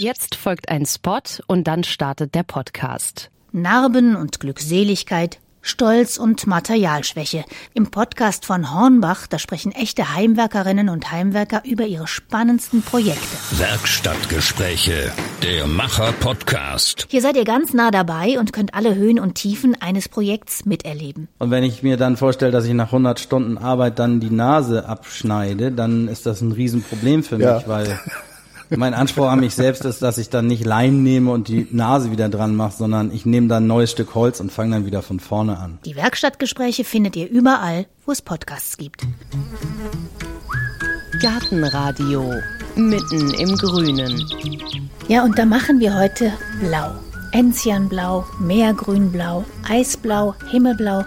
Jetzt folgt ein Spot und dann startet der Podcast. Narben und Glückseligkeit, Stolz und Materialschwäche. Im Podcast von Hornbach, da sprechen echte Heimwerkerinnen und Heimwerker über ihre spannendsten Projekte. Werkstattgespräche, der Macher-Podcast. Hier seid ihr ganz nah dabei und könnt alle Höhen und Tiefen eines Projekts miterleben. Und wenn ich mir dann vorstelle, dass ich nach 100 Stunden Arbeit dann die Nase abschneide, dann ist das ein Riesenproblem für mich, Ja. weil mein Anspruch an mich selbst ist, dass ich dann nicht Leinen nehme und die Nase wieder dran mache, sondern ich nehme dann ein neues Stück Holz und fange dann wieder von vorne an. Die Werkstattgespräche findet ihr überall, wo es Podcasts gibt. Gartenradio mitten im Grünen. Ja, und da machen wir heute Blau. Enzianblau, Meergrünblau, Eisblau, Himmelblau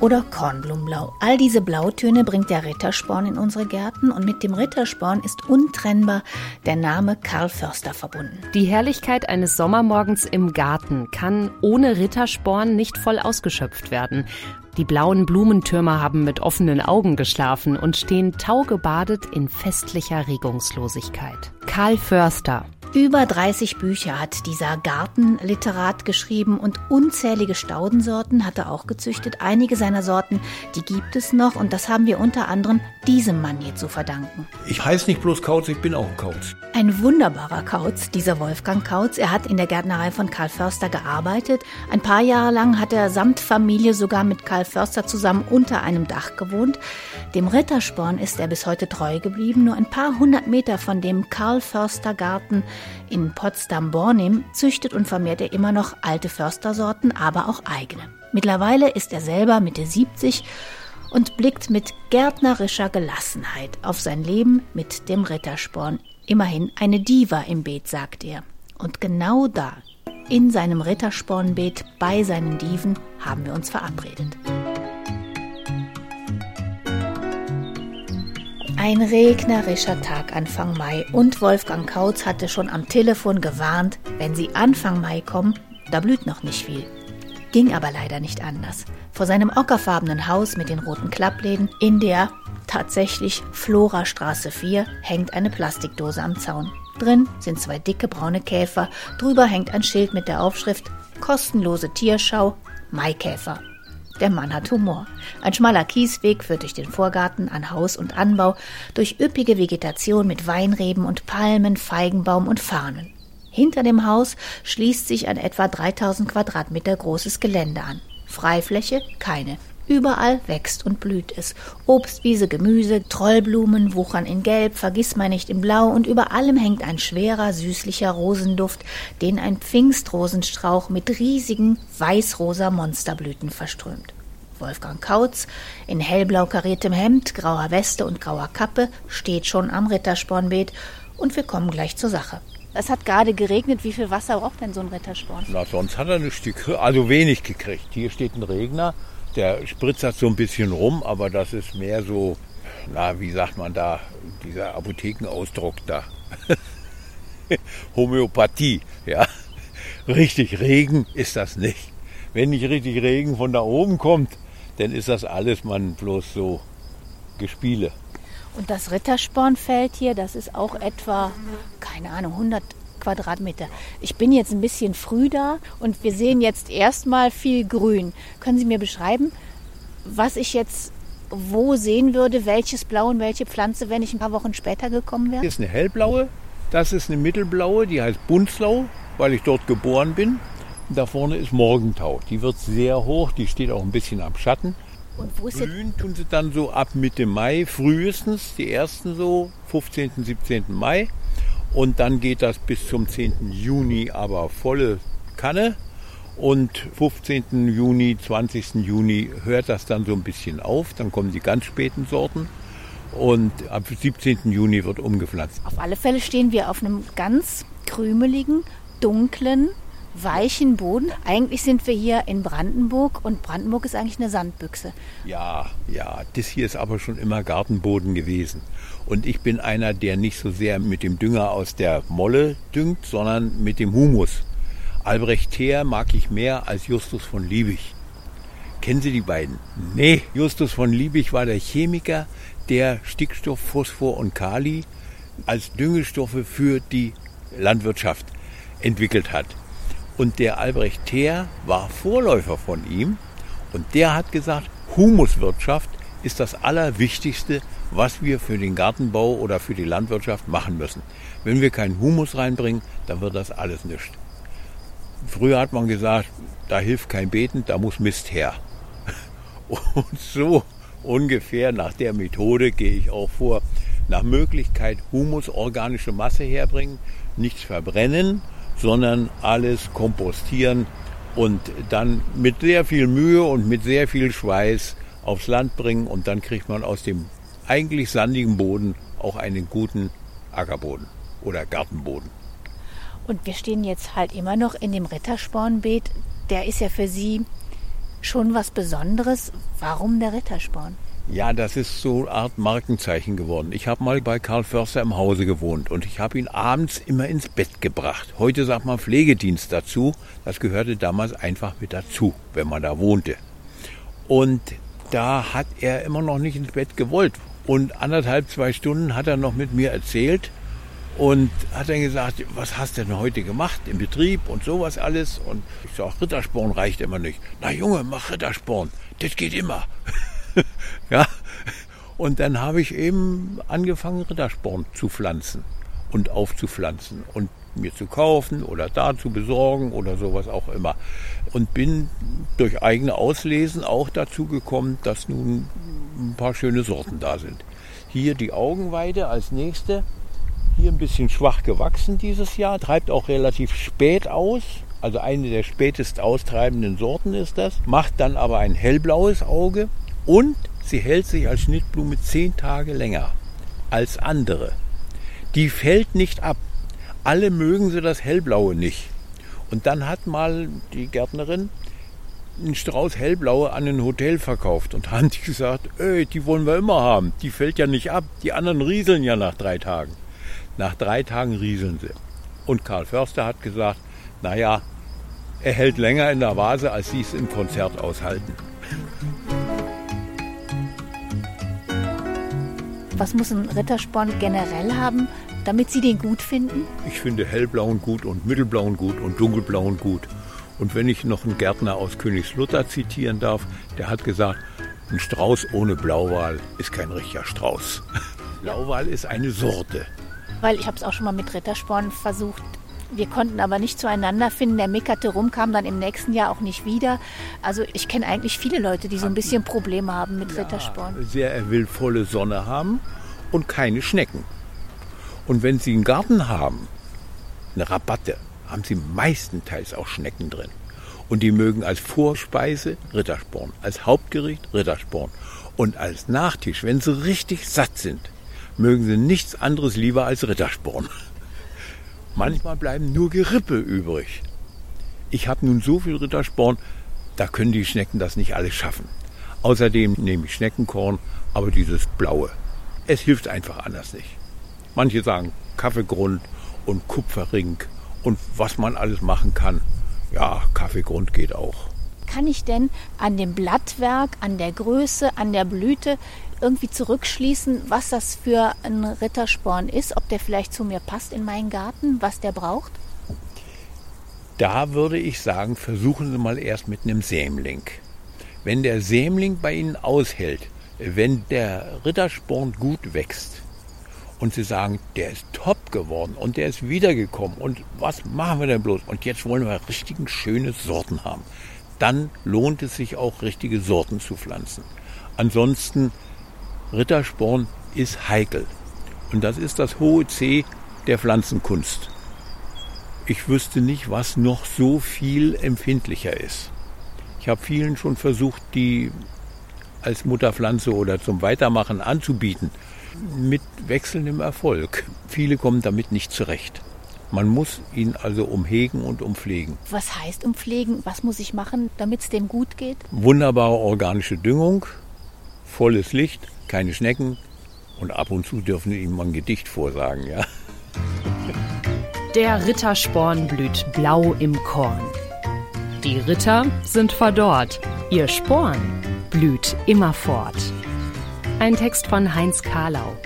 oder Kornblumenblau. All diese Blautöne bringt der Rittersporn in unsere Gärten und mit dem Rittersporn ist untrennbar der Name Karl Förster verbunden. Die Herrlichkeit eines Sommermorgens im Garten kann ohne Rittersporn nicht voll ausgeschöpft werden. Die blauen Blumentürme haben mit offenen Augen geschlafen und stehen taugebadet in festlicher Regungslosigkeit. Karl Förster, Über 30 Bücher hat dieser Gartenliterat geschrieben und unzählige Staudensorten hat er auch gezüchtet. Einige seiner Sorten, die gibt es noch und das haben wir unter anderem diesem Mann hier zu verdanken. Ich heiße nicht bloß Kauz, ich bin auch ein Kauz. Ein wunderbarer Kauz, dieser Wolfgang Kauz. Er hat in der Gärtnerei von Karl Förster gearbeitet. Ein paar Jahre lang hat er samt Familie sogar mit Karl Förster zusammen unter einem Dach gewohnt. Dem Rittersporn ist er bis heute treu geblieben. Nur ein paar hundert Meter von dem Karl Förster Garten in Potsdam-Bornim züchtet und vermehrt er immer noch alte Förstersorten, aber auch eigene. Mittlerweile ist er selber Mitte 70 und blickt mit gärtnerischer Gelassenheit auf sein Leben mit dem Rittersporn. Immerhin eine Diva im Beet, sagt er. Und genau da, in seinem Ritterspornbeet bei seinen Diven, haben wir uns verabredet. Ein regnerischer Tag Anfang Mai und Wolfgang Kautz hatte schon am Telefon gewarnt, wenn sie Anfang Mai kommen, da blüht noch nicht viel. Ging aber leider nicht anders. Vor seinem ockerfarbenen Haus mit den roten Klappläden in der tatsächlich Florastraße 4 hängt eine Plastikdose am Zaun. Drin sind zwei dicke braune Käfer, drüber hängt ein Schild mit der Aufschrift Kostenlose Tierschau, Maikäfer. Der Mann hat Humor. Ein schmaler Kiesweg führt durch den Vorgarten an Haus und Anbau, durch üppige Vegetation mit Weinreben und Palmen, Feigenbaum und Farnen. Hinter dem Haus schließt sich ein etwa 3000 Quadratmeter großes Gelände an. Freifläche keine. Überall wächst und blüht es. Obstwiese, Gemüse, Trollblumen wuchern in Gelb, Vergissmeinnicht in Blau und über allem hängt ein schwerer, süßlicher Rosenduft, den ein Pfingstrosenstrauch mit riesigen, weißrosa Monsterblüten verströmt. Wolfgang Kautz in hellblau kariertem Hemd, grauer Weste und grauer Kappe steht schon am Ritterspornbeet und wir kommen gleich zur Sache. Es hat gerade geregnet. Wie viel Wasser braucht denn so ein Rittersporn? Na, sonst hat er nicht gekriegt, also wenig gekriegt. Hier steht ein Regner, der spritzert so ein bisschen rum, aber das ist mehr so, na, wie sagt man da, dieser Apothekenausdruck da. Homöopathie, ja. Richtig Regen ist das nicht. Wenn nicht richtig Regen von da oben kommt, dann ist das alles man bloß so Gespiele. Und das Ritterspornfeld hier, das ist auch etwa, keine Ahnung, 100 Quadratmeter. Ich bin jetzt ein bisschen früh da und wir sehen jetzt erstmal viel Grün. Können Sie mir beschreiben, was ich jetzt wo sehen würde, welches Blau und welche Pflanze, wenn ich ein paar Wochen später gekommen wäre? Hier ist eine hellblaue, das ist eine mittelblaue, die heißt Bunzlau, weil ich dort geboren bin. Und da vorne ist Morgentau. Die wird sehr hoch, die steht auch ein bisschen am Schatten. Und wo ist Blühen tun sie dann so ab Mitte Mai, frühestens, die ersten so 15., 17. Mai. Und dann geht das bis zum 10. Juni aber volle Kanne. Und 15. Juni, 20. Juni hört das dann so ein bisschen auf. Dann kommen die ganz späten Sorten. Und ab 17. Juni wird umgepflanzt. Auf alle Fälle stehen wir auf einem ganz krümeligen, dunklen, weichen Boden. Eigentlich sind wir hier in Brandenburg und Brandenburg ist eigentlich eine Sandbüchse. Ja, ja, das hier ist aber schon immer Gartenboden gewesen. Und ich bin einer, der nicht so sehr mit dem Dünger aus der Molle düngt, sondern mit dem Humus. Albrecht Theer mag ich mehr als Justus von Liebig. Kennen Sie die beiden? Nee, Justus von Liebig war der Chemiker, der Stickstoff, Phosphor und Kali als Düngestoffe für die Landwirtschaft entwickelt hat. Und der Albrecht Theer war Vorläufer von ihm und der hat gesagt, Humuswirtschaft ist das Allerwichtigste, was wir für den Gartenbau oder für die Landwirtschaft machen müssen. Wenn wir keinen Humus reinbringen, dann wird das alles nichts. Früher hat man gesagt, da hilft kein Beten, da muss Mist her. Und so ungefähr nach der Methode gehe ich auch vor. Nach Möglichkeit Humus, organische Masse herbringen, nichts verbrennen, sondern alles kompostieren und dann mit sehr viel Mühe und mit sehr viel Schweiß aufs Land bringen und dann kriegt man aus dem eigentlich sandigen Boden auch einen guten Ackerboden oder Gartenboden. Und wir stehen jetzt halt immer noch in dem Ritterspornbeet. Der ist ja für Sie schon was Besonderes. Warum der Rittersporn? Ja, das ist so eine Art Markenzeichen geworden. Ich habe mal bei Karl Förster im Hause gewohnt und ich habe ihn abends immer ins Bett gebracht. Heute sagt man Pflegedienst dazu. Das gehörte damals einfach mit dazu, wenn man da wohnte. Und da hat er immer noch nicht ins Bett gewollt. Und anderthalb, zwei Stunden hat er noch mit mir erzählt und hat dann gesagt, was hast du denn heute gemacht im Betrieb und sowas alles. Und ich sage, Rittersporn reicht immer nicht. Na Junge, mach Rittersporn, das geht immer. ja. Und dann habe ich eben angefangen, Rittersporn zu pflanzen und aufzupflanzen und mir zu kaufen oder da zu besorgen oder sowas auch immer. Und bin durch eigene Auslesen auch dazu gekommen, dass nun ein paar schöne Sorten da sind. Hier die Augenweide als nächste. Hier ein bisschen schwach gewachsen dieses Jahr, treibt auch relativ spät aus. Also eine der spätest austreibenden Sorten ist das. Macht dann aber ein hellblaues Auge und sie hält sich als Schnittblume zehn Tage länger als andere. Die fällt nicht ab. Alle mögen sie das hellblaue nicht. Und dann hat mal die Gärtnerin einen Strauß hellblaue an ein Hotel verkauft und haben die gesagt, ey, die wollen wir immer haben. Die fällt ja nicht ab. Die anderen rieseln ja nach drei Tagen. Nach drei Tagen rieseln sie. Und Karl Förster hat gesagt, naja, er hält länger in der Vase, als sie es im Konzert aushalten. Was muss ein Rittersporn generell haben, damit Sie den gut finden? Ich finde hellblauen gut und mittelblauen gut und dunkelblauen gut. Und wenn ich noch einen Gärtner aus Königslutter zitieren darf, der hat gesagt, ein Strauß ohne Blauwal ist kein richtiger Strauß. Blauwal ist eine Sorte. Weil ich habe es auch schon mal mit Rittersporn versucht. Wir konnten aber nicht zueinander finden. Der meckerte rum, kam dann im nächsten Jahr auch nicht wieder. Also ich kenne eigentlich viele Leute, die so ein bisschen Probleme haben mit ja, Rittersporn. Sehr, er will volle Sonne haben und keine Schnecken. Und wenn Sie einen Garten haben, eine Rabatte, haben Sie meistenteils auch Schnecken drin. Und die mögen als Vorspeise Rittersporn, als Hauptgericht Rittersporn. Und als Nachtisch, wenn sie richtig satt sind, mögen sie nichts anderes lieber als Rittersporn. Manchmal bleiben nur Gerippe übrig. Ich habe nun so viel Rittersporn, da können die Schnecken das nicht alles schaffen. Außerdem nehme ich Schneckenkorn, aber dieses blaue. Es hilft einfach anders nicht. Manche sagen Kaffeegrund und Kupferring und was man alles machen kann. Ja, Kaffeegrund geht auch. Kann ich denn an dem Blattwerk, an der Größe, an der Blüte irgendwie zurückschließen, was das für ein Rittersporn ist, ob der vielleicht zu mir passt in meinen Garten, was der braucht? Da würde ich sagen, versuchen Sie mal erst mit einem Sämling. Wenn der Sämling bei Ihnen aushält, wenn der Rittersporn gut wächst, und sie sagen, der ist top geworden und der ist wiedergekommen und was machen wir denn bloß? Und jetzt wollen wir richtigen schöne Sorten haben. Dann lohnt es sich auch richtige Sorten zu pflanzen. Ansonsten Rittersporn ist heikel und das ist das hohe C der Pflanzenkunst. Ich wüsste nicht, was noch so viel empfindlicher ist. Ich habe vielen schon versucht, die als Mutterpflanze oder zum Weitermachen anzubieten mit wechselndem Erfolg. Viele kommen damit nicht zurecht. Man muss ihn also umhegen und umpflegen. Was heißt umpflegen? Was muss ich machen, damit es dem gut geht? Wunderbare organische Düngung, volles Licht, keine Schnecken und ab und zu dürfen wir ihm mal ein Gedicht vorsagen, ja. Der Rittersporn blüht blau im Korn. Die Ritter sind verdorrt, ihr Sporn blüht immerfort. Ein Text von Heinz Karlau.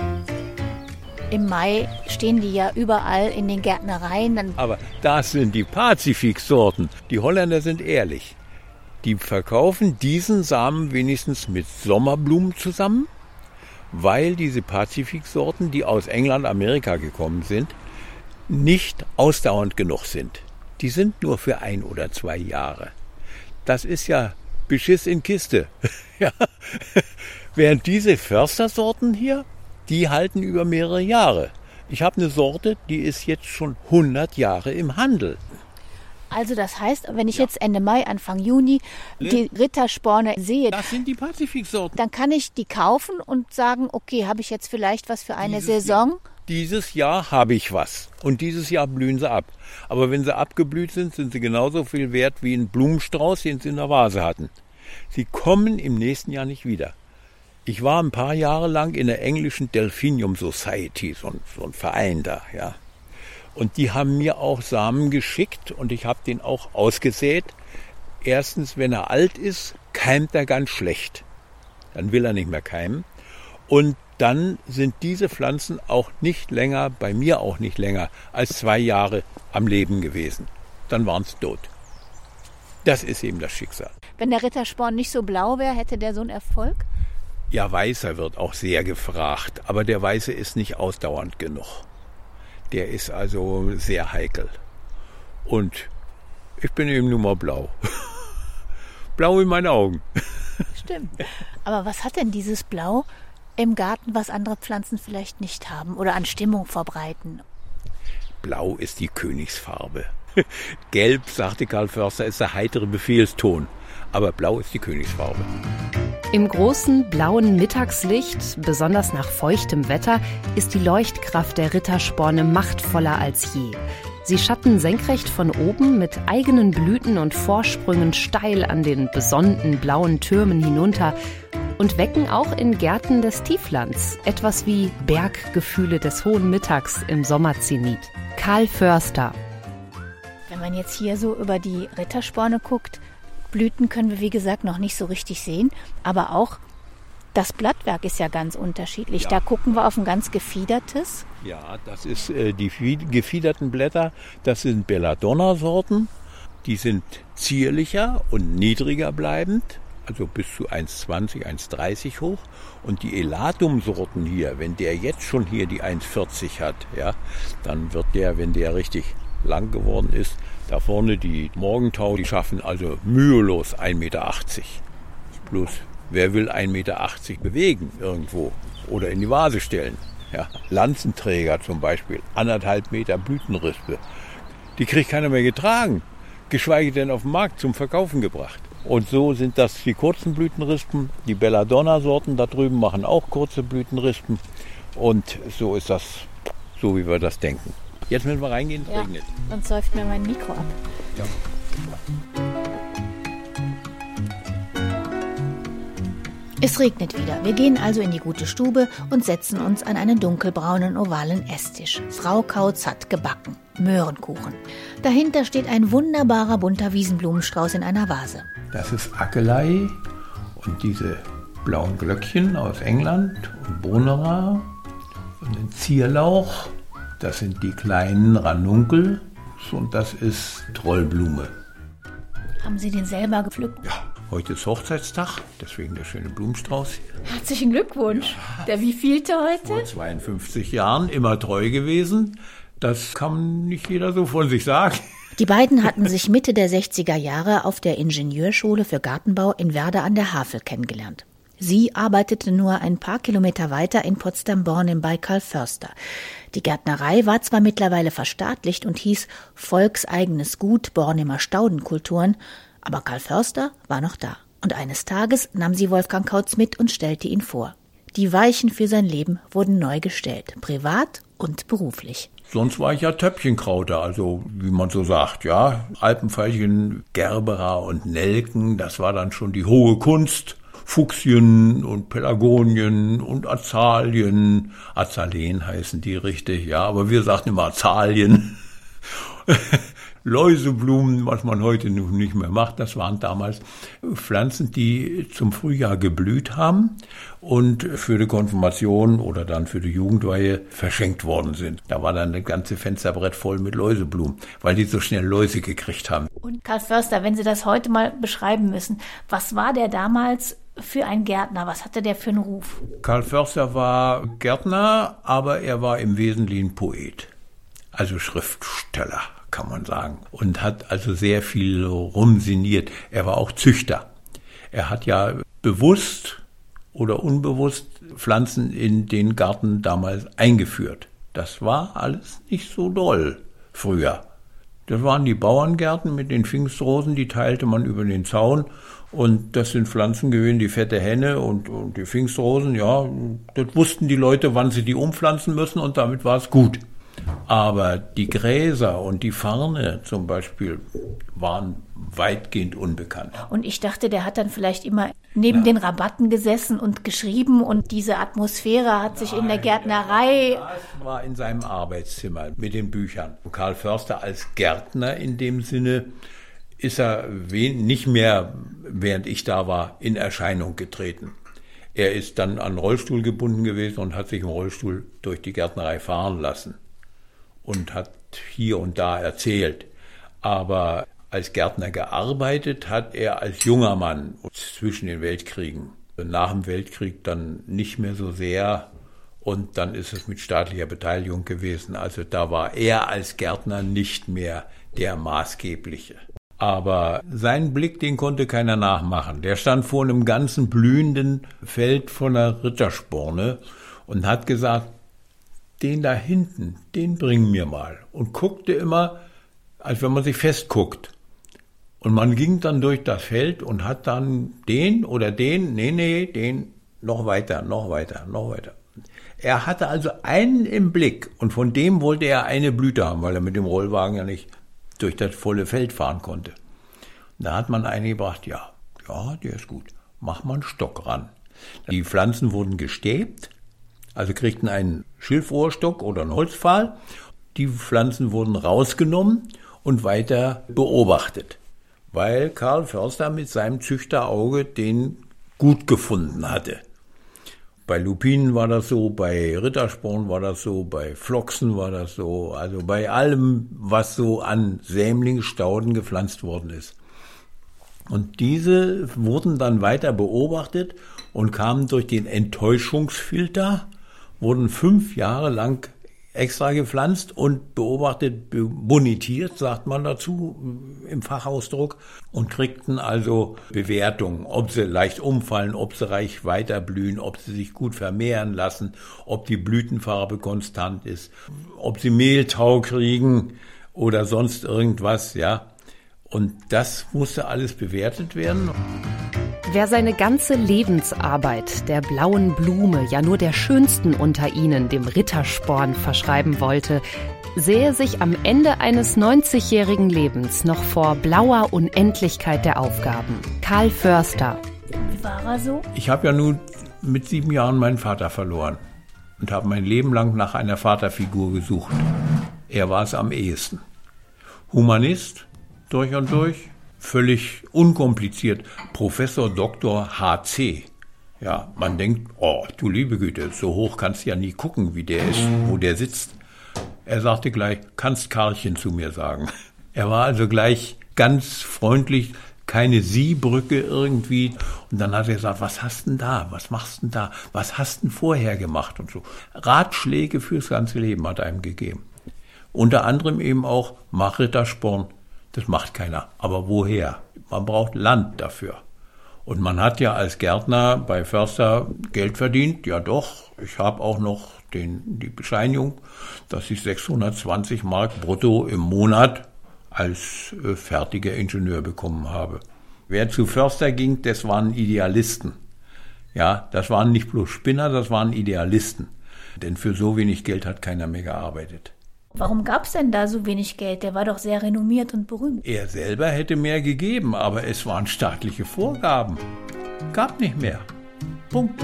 Im Mai stehen die ja überall in den Gärtnereien. Aber das sind die Pazifiksorten. Die Holländer sind ehrlich. Die verkaufen diesen Samen wenigstens mit Sommerblumen zusammen, weil diese Pazifiksorten, die aus England, Amerika gekommen sind, nicht ausdauernd genug sind. Die sind nur für ein oder zwei Jahre. Das ist ja Beschiss in Kiste. ja. Während diese Förstersorten hier, die halten über mehrere Jahre. Ich habe eine Sorte, die ist jetzt schon 100 Jahre im Handel. Also das heißt, wenn ich ja. jetzt Ende Mai, Anfang Juni die Rittersporne sehe, das sind die Pazifiksorten. Dann kann ich die kaufen und sagen, okay, habe ich jetzt vielleicht was für eine Dieses Saison? Jahr, dieses Jahr habe ich was und dieses Jahr blühen sie ab. Aber wenn sie abgeblüht sind, sind sie genauso viel wert wie ein Blumenstrauß, den sie in der Vase hatten. Sie kommen im nächsten Jahr nicht wieder. Ich war ein paar Jahre lang in der englischen Delphinium Society, so ein, so ein Verein da, ja. Und die haben mir auch Samen geschickt und ich habe den auch ausgesät. Erstens, wenn er alt ist, keimt er ganz schlecht. Dann will er nicht mehr keimen. Und dann sind diese Pflanzen auch nicht länger, bei mir auch nicht länger, als zwei Jahre am Leben gewesen. Dann waren sie tot. Das ist eben das Schicksal. Wenn der Rittersporn nicht so blau wäre, hätte der so einen Erfolg? Ja, Weißer wird auch sehr gefragt, aber der Weiße ist nicht ausdauernd genug. Der ist also sehr heikel. Und ich bin eben nur mal blau. blau in meinen Augen. Stimmt. Aber was hat denn dieses Blau im Garten, was andere Pflanzen vielleicht nicht haben oder an Stimmung verbreiten? Blau ist die Königsfarbe. Gelb, sagte Karl Förster, ist der heitere Befehlston. Aber blau ist die Königsfarbe. Im großen blauen Mittagslicht, besonders nach feuchtem Wetter, ist die Leuchtkraft der Rittersporne machtvoller als je. Sie schatten senkrecht von oben mit eigenen Blüten und Vorsprüngen steil an den besonnten blauen Türmen hinunter und wecken auch in Gärten des Tieflands etwas wie Berggefühle des hohen Mittags im Sommerzenit. Karl Förster. Wenn man jetzt hier so über die Rittersporne guckt, Blüten können wir, wie gesagt, noch nicht so richtig sehen, aber auch das Blattwerk ist ja ganz unterschiedlich. Ja. Da gucken wir auf ein ganz gefiedertes. Ja, das ist äh, die gefiederten Blätter, das sind Belladonna-Sorten. Die sind zierlicher und niedriger bleibend, also bis zu 1,20, 1,30 hoch. Und die Elatum-Sorten hier, wenn der jetzt schon hier die 1,40 hat, ja, dann wird der, wenn der richtig lang geworden ist, da vorne die Morgentau, die schaffen also mühelos 1,80 Meter. Bloß, wer will 1,80 Meter bewegen irgendwo oder in die Vase stellen? Ja, Lanzenträger zum Beispiel, anderthalb Meter Blütenrispe. Die kriegt keiner mehr getragen, geschweige denn auf den Markt zum Verkaufen gebracht. Und so sind das die kurzen Blütenrispen. Die Belladonna-Sorten da drüben machen auch kurze Blütenrispen. Und so ist das, so wie wir das denken. Jetzt müssen wir reingehen, es ja, regnet. Sonst säuft mir mein Mikro ab. Ja. Es regnet wieder. Wir gehen also in die gute Stube und setzen uns an einen dunkelbraunen ovalen Esstisch. Frau Kautz hat gebacken. Möhrenkuchen. Dahinter steht ein wunderbarer bunter Wiesenblumenstrauß in einer Vase. Das ist Ackelei und diese blauen Glöckchen aus England und Bonera und den Zierlauch das sind die kleinen Ranunkel und das ist Trollblume. Haben Sie den selber gepflückt? Ja, heute ist Hochzeitstag, deswegen der schöne Blumenstrauß. Herzlichen Glückwunsch. Ja. Der wievielte heute? Vor 52 Jahren, immer treu gewesen. Das kann nicht jeder so von sich sagen. Die beiden hatten sich Mitte der 60er Jahre auf der Ingenieurschule für Gartenbau in Werder an der Havel kennengelernt. Sie arbeitete nur ein paar Kilometer weiter in Potsdam-Born bei Karl Förster. Die Gärtnerei war zwar mittlerweile verstaatlicht und hieß Volkseigenes Gut Bornemer Staudenkulturen, aber Karl Förster war noch da. Und eines Tages nahm sie Wolfgang Kautz mit und stellte ihn vor. Die Weichen für sein Leben wurden neu gestellt, privat und beruflich. Sonst war ich ja Töpfchenkrauter, also wie man so sagt, ja. Alpenfeilchen, Gerberer und Nelken, das war dann schon die hohe Kunst. Fuchsien und Pelagonien und Azalien. Azaleen heißen die richtig, ja, aber wir sagten immer Azalien. Läuseblumen, was man heute nicht mehr macht. Das waren damals Pflanzen, die zum Frühjahr geblüht haben und für die Konfirmation oder dann für die Jugendweihe verschenkt worden sind. Da war dann das ganze Fensterbrett voll mit Läuseblumen, weil die so schnell Läuse gekriegt haben. Und Karl Förster, wenn Sie das heute mal beschreiben müssen, was war der damals für ein Gärtner? Was hatte der für einen Ruf? Karl Förster war Gärtner, aber er war im Wesentlichen Poet, also Schriftsteller kann man sagen, und hat also sehr viel rumsiniert. Er war auch Züchter. Er hat ja bewusst oder unbewusst Pflanzen in den Garten damals eingeführt. Das war alles nicht so doll früher. Das waren die Bauerngärten mit den Pfingstrosen, die teilte man über den Zaun. Und das sind Pflanzen gewesen, die fette Henne und, und die Pfingstrosen, ja, das wussten die Leute, wann sie die umpflanzen müssen und damit war es gut. Aber die Gräser und die Farne zum Beispiel waren weitgehend unbekannt. Und ich dachte, der hat dann vielleicht immer neben ja. den Rabatten gesessen und geschrieben und diese Atmosphäre hat sich Nein, in der Gärtnerei. Das war in seinem Arbeitszimmer mit den Büchern. Karl Förster als Gärtner in dem Sinne ist er nicht mehr, während ich da war, in Erscheinung getreten. Er ist dann an Rollstuhl gebunden gewesen und hat sich im Rollstuhl durch die Gärtnerei fahren lassen und hat hier und da erzählt. Aber als Gärtner gearbeitet hat er als junger Mann zwischen den Weltkriegen. Nach dem Weltkrieg dann nicht mehr so sehr und dann ist es mit staatlicher Beteiligung gewesen. Also da war er als Gärtner nicht mehr der maßgebliche. Aber seinen Blick, den konnte keiner nachmachen. Der stand vor einem ganzen blühenden Feld von der Rittersporne und hat gesagt, den da hinten, den bring mir mal. Und guckte immer, als wenn man sich festguckt. Und man ging dann durch das Feld und hat dann den oder den, nee, nee, den noch weiter, noch weiter, noch weiter. Er hatte also einen im Blick und von dem wollte er eine Blüte haben, weil er mit dem Rollwagen ja nicht durch das volle Feld fahren konnte. Da hat man eingebracht, ja, ja, der ist gut. Mach mal einen Stock ran. Die Pflanzen wurden gestäbt, also kriegten einen Schilfrohrstock oder einen Holzpfahl. Die Pflanzen wurden rausgenommen und weiter beobachtet weil Karl Förster mit seinem Züchterauge den gut gefunden hatte. Bei Lupinen war das so, bei Rittersporn war das so, bei Flochsen war das so, also bei allem, was so an Sämlingsstauden gepflanzt worden ist. Und diese wurden dann weiter beobachtet und kamen durch den Enttäuschungsfilter, wurden fünf Jahre lang extra gepflanzt und beobachtet, bonitiert, sagt man dazu im Fachausdruck, und kriegten also Bewertungen, ob sie leicht umfallen, ob sie reich weiterblühen, ob sie sich gut vermehren lassen, ob die Blütenfarbe konstant ist, ob sie Mehltau kriegen oder sonst irgendwas, ja. Und das musste alles bewertet werden. Wer seine ganze Lebensarbeit der blauen Blume, ja nur der schönsten unter ihnen, dem Rittersporn, verschreiben wollte, sähe sich am Ende eines 90-jährigen Lebens noch vor blauer Unendlichkeit der Aufgaben. Karl Förster. Wie war er so? Ich habe ja nun mit sieben Jahren meinen Vater verloren und habe mein Leben lang nach einer Vaterfigur gesucht. Er war es am ehesten. Humanist durch und durch, völlig unkompliziert. Professor Dr. HC. Ja, man denkt, oh, du liebe Güte, so hoch kannst du ja nie gucken, wie der ist, wo der sitzt. Er sagte gleich, kannst Karlchen zu mir sagen. Er war also gleich ganz freundlich, keine Sie-Brücke irgendwie. Und dann hat er gesagt, was hast denn da? Was machst denn da? Was hast denn vorher gemacht? Und so. Ratschläge fürs ganze Leben hat er ihm gegeben. Unter anderem eben auch, mach Rittersporn. Das macht keiner. Aber woher? Man braucht Land dafür. Und man hat ja als Gärtner bei Förster Geld verdient. Ja doch, ich habe auch noch den, die Bescheinigung, dass ich 620 Mark brutto im Monat als äh, fertiger Ingenieur bekommen habe. Wer zu Förster ging, das waren Idealisten. Ja, das waren nicht bloß Spinner, das waren Idealisten. Denn für so wenig Geld hat keiner mehr gearbeitet. Warum gab es denn da so wenig Geld? Der war doch sehr renommiert und berühmt. Er selber hätte mehr gegeben, aber es waren staatliche Vorgaben. Gab nicht mehr. Punkt.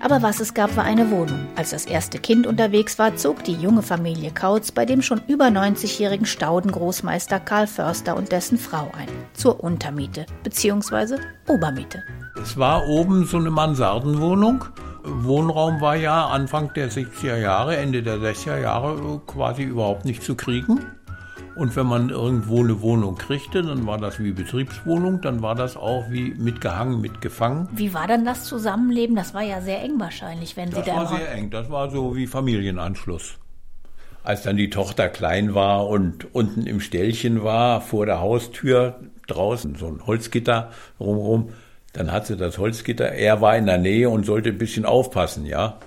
Aber was es gab, war eine Wohnung. Als das erste Kind unterwegs war, zog die junge Familie Kautz bei dem schon über 90-jährigen Staudengroßmeister Karl Förster und dessen Frau ein. Zur Untermiete bzw. Obermiete. Es war oben so eine Mansardenwohnung. Wohnraum war ja Anfang der 60er Jahre, Ende der 60er Jahre quasi überhaupt nicht zu kriegen. Und wenn man irgendwo eine Wohnung kriegte, dann war das wie Betriebswohnung, dann war das auch wie mitgehangen, mitgefangen. Wie war dann das Zusammenleben? Das war ja sehr eng wahrscheinlich, wenn das Sie da. Das war sehr eng, das war so wie Familienanschluss. Als dann die Tochter klein war und unten im Ställchen war, vor der Haustür draußen so ein Holzgitter rumrum, dann hat sie das Holzgitter, er war in der Nähe und sollte ein bisschen aufpassen, ja.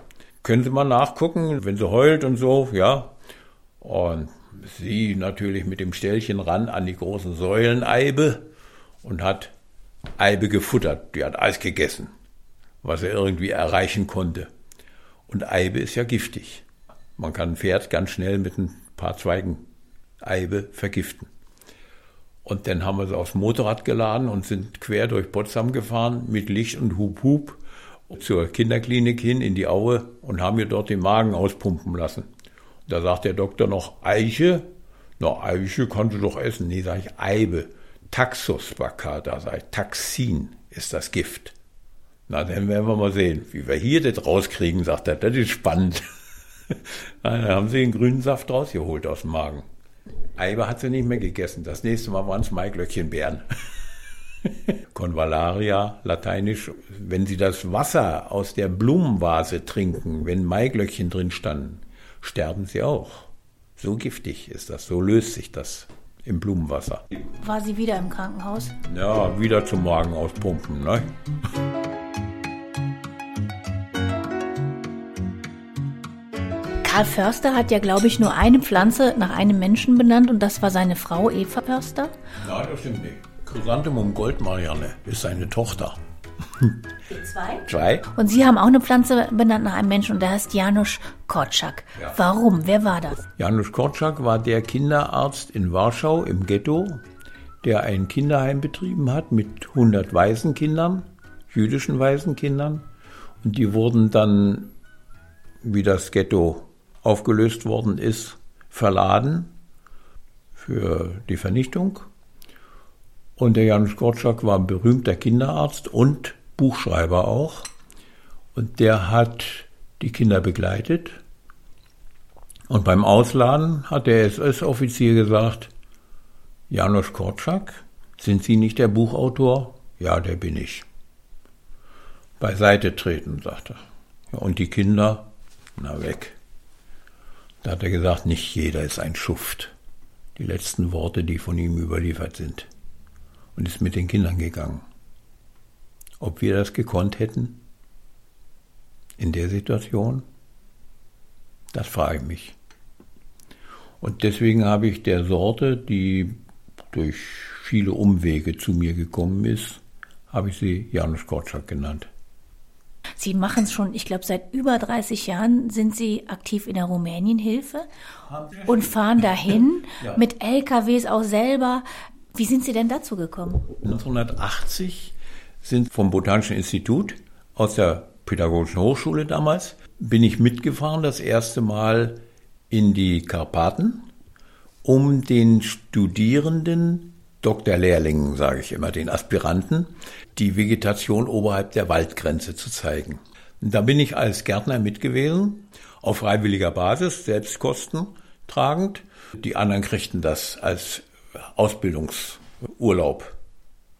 Können Sie mal nachgucken, wenn sie heult und so, ja. Und sie natürlich mit dem Ställchen ran an die großen Säuleneibe und hat Eibe gefuttert. Die hat Eis gegessen, was er irgendwie erreichen konnte. Und Eibe ist ja giftig. Man kann ein Pferd ganz schnell mit ein paar Zweigen Eibe vergiften. Und dann haben wir sie aufs Motorrad geladen und sind quer durch Potsdam gefahren mit Licht und Hub Hub zur Kinderklinik hin in die Aue und haben ihr dort den Magen auspumpen lassen. Da sagt der Doktor noch Eiche. Na, Eiche kannst du doch essen. Nee, sag ich Eibe. Taxus baccata, sag ich. Taxin ist das Gift. Na, dann werden wir mal sehen, wie wir hier das rauskriegen, sagt er. Das ist spannend. dann haben sie den grünen Saft rausgeholt aus dem Magen. Eibe hat sie nicht mehr gegessen. Das nächste Mal waren es Maiglöckchenbeeren. Convallaria, lateinisch, wenn Sie das Wasser aus der Blumenvase trinken, wenn Maiglöckchen drin standen, sterben sie auch. So giftig ist das, so löst sich das im Blumenwasser. War sie wieder im Krankenhaus? Ja, wieder zum Magen auspumpen, ne? Karl Förster hat ja, glaube ich, nur eine Pflanze nach einem Menschen benannt und das war seine Frau Eva Förster. Nein, das stimmt nicht. Chrysanthemum Goldmarianne ist seine Tochter. Zwei? Zwei. Und Sie haben auch eine Pflanze benannt nach einem Menschen und der heißt Janusz Korczak. Ja. Warum? Wer war das? Janusz Korczak war der Kinderarzt in Warschau im Ghetto, der ein Kinderheim betrieben hat mit 100 Waisenkindern, jüdischen Waisenkindern. Und die wurden dann, wie das Ghetto aufgelöst worden ist, verladen für die Vernichtung. Und der Janusz Korczak war ein berühmter Kinderarzt und Buchschreiber auch. Und der hat die Kinder begleitet. Und beim Ausladen hat der SS-Offizier gesagt, Janusz Korczak, sind Sie nicht der Buchautor? Ja, der bin ich. Beiseite treten, sagt er. Und die Kinder, na weg. Da hat er gesagt, nicht jeder ist ein Schuft. Die letzten Worte, die von ihm überliefert sind. Und ist mit den Kindern gegangen. Ob wir das gekonnt hätten? In der Situation? Das frage ich mich. Und deswegen habe ich der Sorte, die durch viele Umwege zu mir gekommen ist, habe ich sie Janusz Korczak genannt. Sie machen es schon, ich glaube, seit über 30 Jahren sind Sie aktiv in der Rumänienhilfe und fahren dahin ja. mit LKWs auch selber. Wie sind Sie denn dazu gekommen? 1980 sind vom Botanischen Institut aus der Pädagogischen Hochschule damals, bin ich mitgefahren das erste Mal in die Karpaten, um den Studierenden, Doktorlehrlingen sage ich immer, den Aspiranten, die Vegetation oberhalb der Waldgrenze zu zeigen. da bin ich als Gärtner mit gewesen, auf freiwilliger Basis, Selbstkosten tragend. Die anderen kriegten das als Ausbildungsurlaub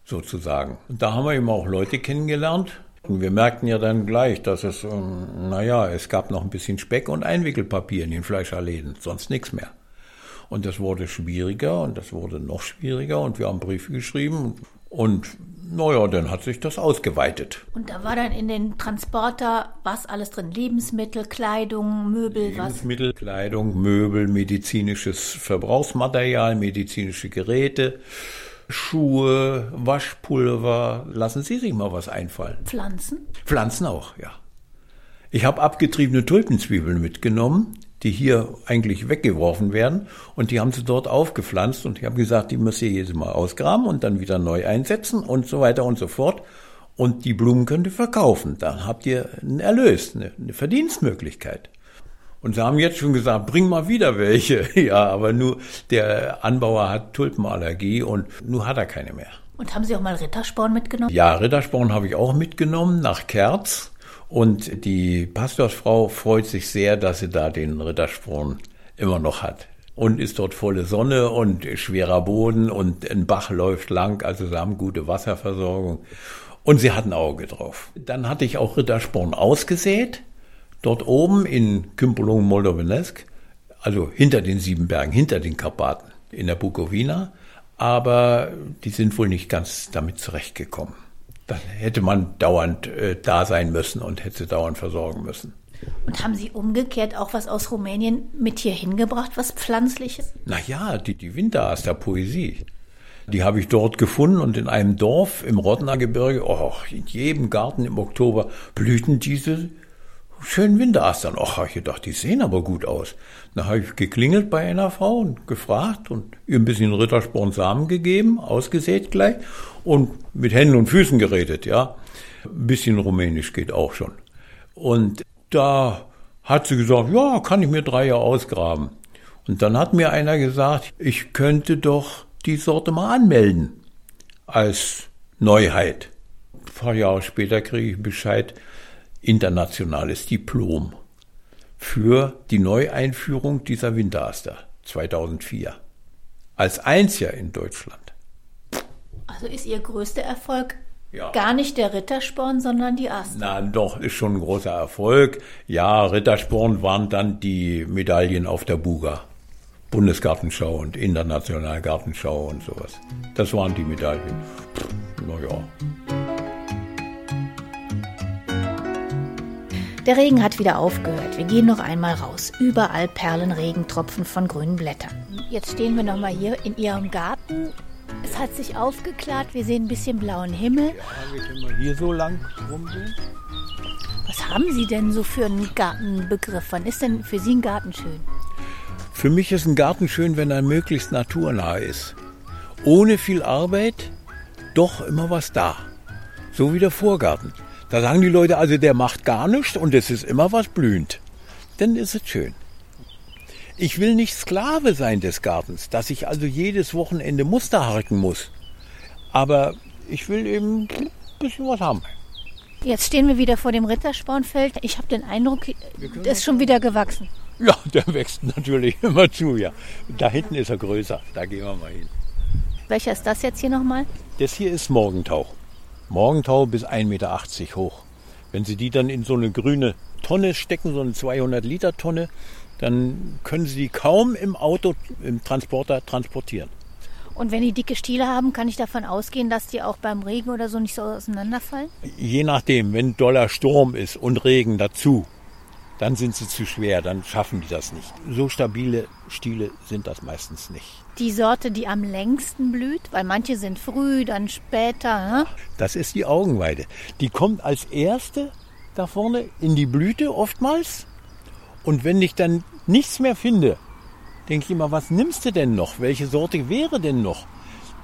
sozusagen. Und da haben wir eben auch Leute kennengelernt. Und wir merkten ja dann gleich, dass es, ähm, naja, es gab noch ein bisschen Speck und Einwickelpapier in den Fleischerläden, sonst nichts mehr. Und das wurde schwieriger und das wurde noch schwieriger und wir haben Briefe geschrieben und naja, dann hat sich das ausgeweitet. Und da war dann in den Transporter was alles drin? Lebensmittel, Kleidung, Möbel, was? Lebensmittel, Kleidung, Möbel, medizinisches Verbrauchsmaterial, medizinische Geräte. Schuhe, Waschpulver. Lassen Sie sich mal was einfallen. Pflanzen? Pflanzen auch, ja. Ich habe abgetriebene Tulpenzwiebeln mitgenommen, die hier eigentlich weggeworfen werden. Und die haben sie dort aufgepflanzt. Und ich habe gesagt, die müsst ihr jedes Mal ausgraben und dann wieder neu einsetzen und so weiter und so fort. und die Blumen könnt ihr verkaufen. Dann habt ihr einen Erlös, eine, eine Verdienstmöglichkeit. Und sie haben jetzt schon gesagt, bring mal wieder welche. Ja, aber nur der Anbauer hat Tulpenallergie und nur hat er keine mehr. Und haben Sie auch mal Rittersporn mitgenommen? Ja, Rittersporn habe ich auch mitgenommen nach Kerz. Und die Pastorsfrau freut sich sehr, dass sie da den Rittersporn immer noch hat. Und ist dort volle Sonne und schwerer Boden und ein Bach läuft lang, also sie haben gute Wasserversorgung. Und sie hat ein Auge drauf. Dann hatte ich auch Rittersporn ausgesät, dort oben in Kümpelung Moldovenesk, also hinter den sieben Bergen, hinter den Karpaten in der Bukowina. Aber die sind wohl nicht ganz damit zurechtgekommen. Dann hätte man dauernd äh, da sein müssen und hätte sie dauernd versorgen müssen. Und haben Sie umgekehrt auch was aus Rumänien mit hier hingebracht, was Pflanzliches? Na ja, die, die Winteraster Poesie. Die habe ich dort gefunden und in einem Dorf im Rodnergebirge, oh, in jedem Garten im Oktober blühten diese schönen Winterastern. Och, habe ich gedacht, die sehen aber gut aus. Dann habe ich geklingelt bei einer Frau und gefragt und ihr ein bisschen Rittersporn Samen gegeben, ausgesät gleich und mit Händen und Füßen geredet, ja. Ein bisschen Rumänisch geht auch schon. Und da hat sie gesagt, ja, kann ich mir drei Jahre ausgraben. Und dann hat mir einer gesagt, ich könnte doch die Sorte mal anmelden als Neuheit. Ein paar Jahre später kriege ich Bescheid, internationales Diplom für die Neueinführung dieser Winteraster 2004. Als einziger in Deutschland. Also ist Ihr größter Erfolg Ja. gar nicht der Rittersporn, sondern die Aster. Na doch, ist schon ein großer Erfolg. Ja, Rittersporn waren dann die Medaillen auf der Buga. Bundesgartenschau und Internationale Gartenschau und sowas. Das waren die Medaillen. Naja. Der Regen hat wieder aufgehört. Wir gehen noch einmal raus. Überall perlen Regentropfen von grünen Blättern. Jetzt stehen wir noch mal hier in Ihrem Garten. Es hat sich aufgeklärt. Wir sehen ein bisschen blauen Himmel. Ja, wir können mal hier so lang rumgehen. Was haben Sie denn so für einen Gartenbegriff? Wann ist denn für Sie ein Garten schön? Für mich ist ein Garten schön, wenn er möglichst naturnah ist. Ohne viel Arbeit, doch immer was da. So wie der Vorgarten. Da sagen die Leute also, der macht gar nichts und es ist immer was blühend. Dann ist es schön. Ich will nicht Sklave sein des Gartens, dass ich also jedes Wochenende Muster harken muss. Aber ich will eben ein bisschen was haben. Jetzt stehen wir wieder vor dem Ritterspornfeld. Ich habe den Eindruck, das ist schon wieder gewachsen. Ja, der wächst natürlich immer zu, ja. Da hinten ist er größer, da gehen wir mal hin. Welcher ist das jetzt hier nochmal? Das hier ist Morgentau. Morgentau bis 1,80 Meter hoch. Wenn Sie die dann in so eine grüne Tonne stecken, so eine 200 Liter Tonne, dann können Sie die kaum im Auto, im Transporter transportieren. Und wenn die dicke Stiele haben, kann ich davon ausgehen, dass die auch beim Regen oder so nicht so auseinanderfallen? Je nachdem, wenn doller Sturm ist und Regen dazu, dann sind sie zu schwer, dann schaffen die das nicht. So stabile Stiele sind das meistens nicht. Die Sorte, die am längsten blüht, weil manche sind früh, dann später. Ne? Das ist die Augenweide. Die kommt als erste da vorne in die Blüte oftmals. Und wenn ich dann nichts mehr finde, denke ich immer, was nimmst du denn noch? Welche Sorte wäre denn noch?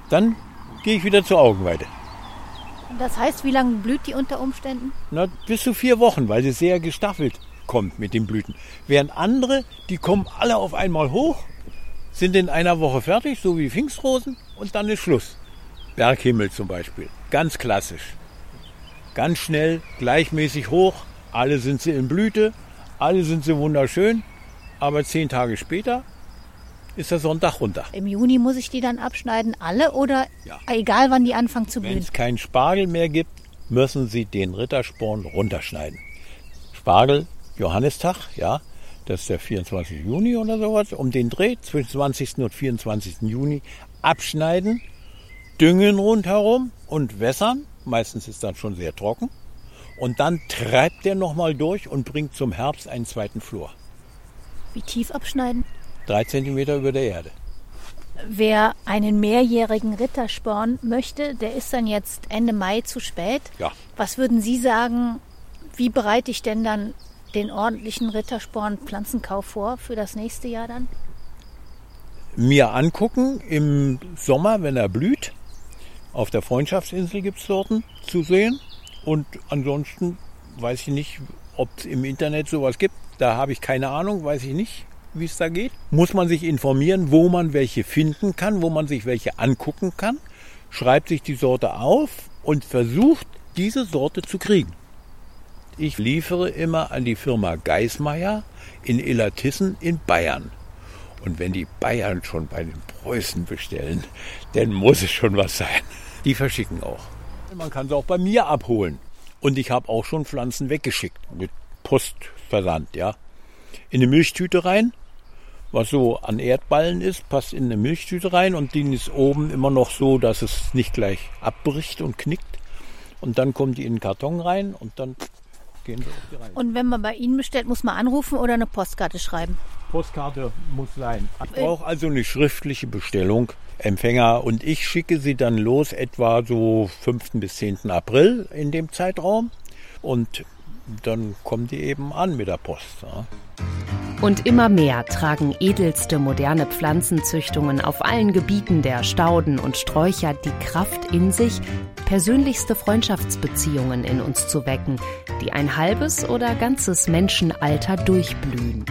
Dann gehe ich wieder zur Augenweide. Und Das heißt, wie lange blüht die unter Umständen? Na, bis zu vier Wochen, weil sie sehr gestaffelt kommt mit den Blüten. Während andere, die kommen alle auf einmal hoch, sind in einer Woche fertig, so wie Pfingstrosen, und dann ist Schluss. Berghimmel zum Beispiel, ganz klassisch. Ganz schnell, gleichmäßig hoch, alle sind sie in Blüte, alle sind sie wunderschön, aber zehn Tage später ist der Sonntag runter. Im Juni muss ich die dann abschneiden, alle oder Ja. egal wann die anfangen zu Wenn blühen? es keinen Spargel mehr gibt, müssen Sie den Rittersporn runterschneiden. Spargel, Johannistag, ja, das ist der 24. Juni oder sowas, um den Dreh zwischen 20. und 24. Juni abschneiden, düngen rundherum und wässern. Meistens ist dann schon sehr trocken. Und dann treibt der nochmal durch und bringt zum Herbst einen zweiten Flor. Wie tief abschneiden? Drei Zentimeter über der Erde. Wer einen mehrjährigen Rittersporn möchte, der ist dann jetzt Ende Mai zu spät. Ja. Was würden Sie sagen, wie bereite ich denn dann den ordentlichen Rittersporn-Pflanzenkauf vor für das nächste Jahr dann? mir angucken im Sommer, wenn er blüht. Auf der Freundschaftsinsel gibt es Sorten zu sehen. Und ansonsten weiß ich nicht, ob es im Internet sowas gibt. Da habe ich keine Ahnung, weiß ich nicht, wie es da geht. Muss man sich informieren, wo man welche finden kann, wo man sich welche angucken kann, schreibt sich die Sorte auf und versucht, diese Sorte zu kriegen. Ich liefere immer an die Firma Geismeier in Illertissen in Bayern. Und wenn die Bayern schon bei den Preußen bestellen, dann muss es schon was sein. Die verschicken auch. Man kann sie auch bei mir abholen. Und ich habe auch schon Pflanzen weggeschickt mit Postversand, ja. In eine Milchtüte rein, was so an Erdballen ist, passt in eine Milchtüte rein und die ist oben immer noch so, dass es nicht gleich abbricht und knickt. Und dann kommt die in den Karton rein und dann gehen sie auf die Reise. Und wenn man bei Ihnen bestellt, muss man anrufen oder eine Postkarte schreiben? Postkarte muss sein. Ich brauche also eine schriftliche Bestellung. Empfänger und ich schicke sie dann los etwa so 5. bis 10. April in dem Zeitraum und dann kommen die eben an mit der Post. Ja. Und immer mehr tragen edelste moderne Pflanzenzüchtungen auf allen Gebieten der Stauden und Sträucher die Kraft in sich, persönlichste Freundschaftsbeziehungen in uns zu wecken, die ein halbes oder ganzes Menschenalter durchblühen.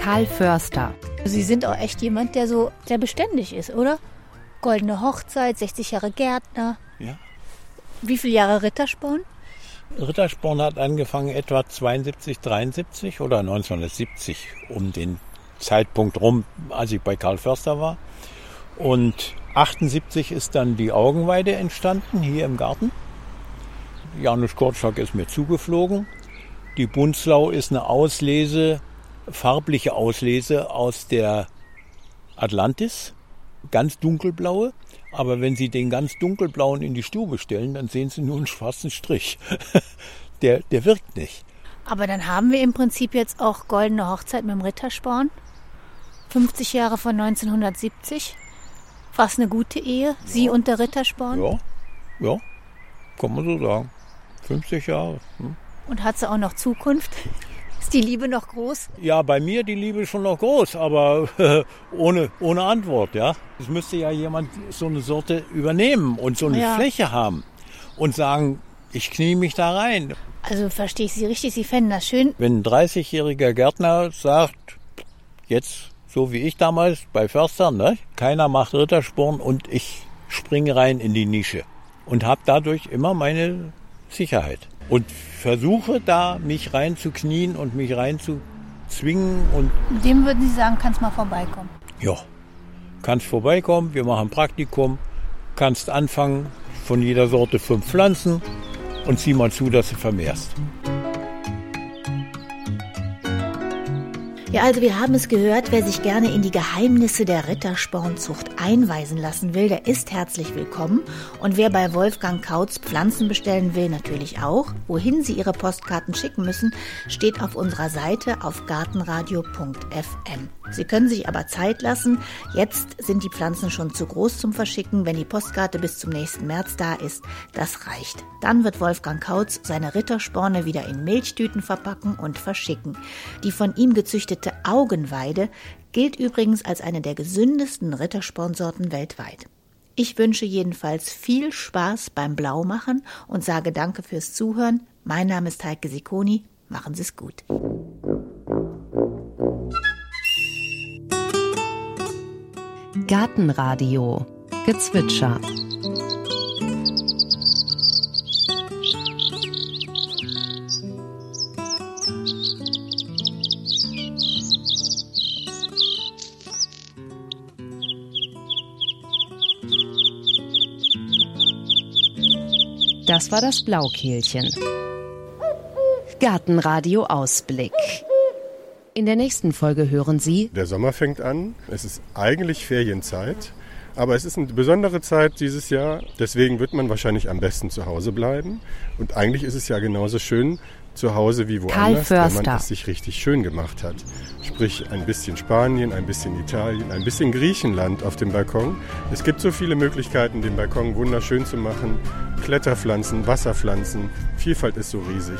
Karl Förster. Sie sind auch echt jemand, der so sehr beständig ist, oder? Goldene Hochzeit, 60 Jahre Gärtner. Ja. Wie viele Jahre Rittersporn? Rittersporn hat angefangen etwa 72, 73 oder 1970 um den Zeitpunkt rum, als ich bei Karl Förster war. Und 78 ist dann die Augenweide entstanden hier im Garten. Janusz Korczak ist mir zugeflogen. Die Bunzlau ist eine Auslese, farbliche Auslese aus der Atlantis ganz dunkelblaue. Aber wenn Sie den ganz dunkelblauen in die Stube stellen, dann sehen Sie nur einen schwarzen Strich. der, der wirkt nicht. Aber dann haben wir im Prinzip jetzt auch Goldene Hochzeit mit dem Rittersporn. 50 Jahre von 1970. Was eine gute Ehe. Sie ja. und der Rittersporn. Ja, ja, kann man so sagen. 50 Jahre. Hm. Und hat sie auch noch Zukunft? Ist die Liebe noch groß? Ja, bei mir die Liebe schon noch groß, aber ohne, ohne Antwort, ja. Es müsste ja jemand so eine Sorte übernehmen und so eine ja. Fläche haben und sagen, ich knie mich da rein. Also verstehe ich Sie richtig, Sie fänden das schön. Wenn ein 30-jähriger Gärtner sagt, jetzt so wie ich damals bei Förstern, ne? keiner macht Rittersporn und ich springe rein in die Nische und habe dadurch immer meine Sicherheit und versuche da mich reinzuknien und mich reinzuzwingen und dem würden Sie sagen, kannst mal vorbeikommen. Ja, kannst vorbeikommen, wir machen Praktikum, kannst anfangen von jeder Sorte fünf Pflanzen und zieh mal zu, dass du vermehrst. Ja, also wir haben es gehört, wer sich gerne in die Geheimnisse der Ritterspornzucht einweisen lassen will, der ist herzlich willkommen. Und wer bei Wolfgang Kautz Pflanzen bestellen will, natürlich auch. Wohin Sie Ihre Postkarten schicken müssen, steht auf unserer Seite auf gartenradio.fm. Sie können sich aber Zeit lassen. Jetzt sind die Pflanzen schon zu groß zum Verschicken. Wenn die Postkarte bis zum nächsten März da ist, das reicht. Dann wird Wolfgang Kautz seine Rittersporne wieder in Milchtüten verpacken und verschicken. Die von ihm gezüchtete Augenweide gilt übrigens als eine der gesündesten Ritterspornsorten weltweit. Ich wünsche jedenfalls viel Spaß beim Blaumachen und sage danke fürs Zuhören. Mein Name ist Heike Sikoni. Machen Sie es gut. Gartenradio Gezwitscher Das war das Blaukehlchen. Gartenradio Ausblick. In der nächsten Folge hören Sie. Der Sommer fängt an. Es ist eigentlich Ferienzeit. Aber es ist eine besondere Zeit dieses Jahr. Deswegen wird man wahrscheinlich am besten zu Hause bleiben. Und eigentlich ist es ja genauso schön zu Hause wie woanders, wenn man es sich richtig schön gemacht hat. Sprich ein bisschen Spanien, ein bisschen Italien, ein bisschen Griechenland auf dem Balkon. Es gibt so viele Möglichkeiten, den Balkon wunderschön zu machen. Kletterpflanzen, Wasserpflanzen. Vielfalt ist so riesig.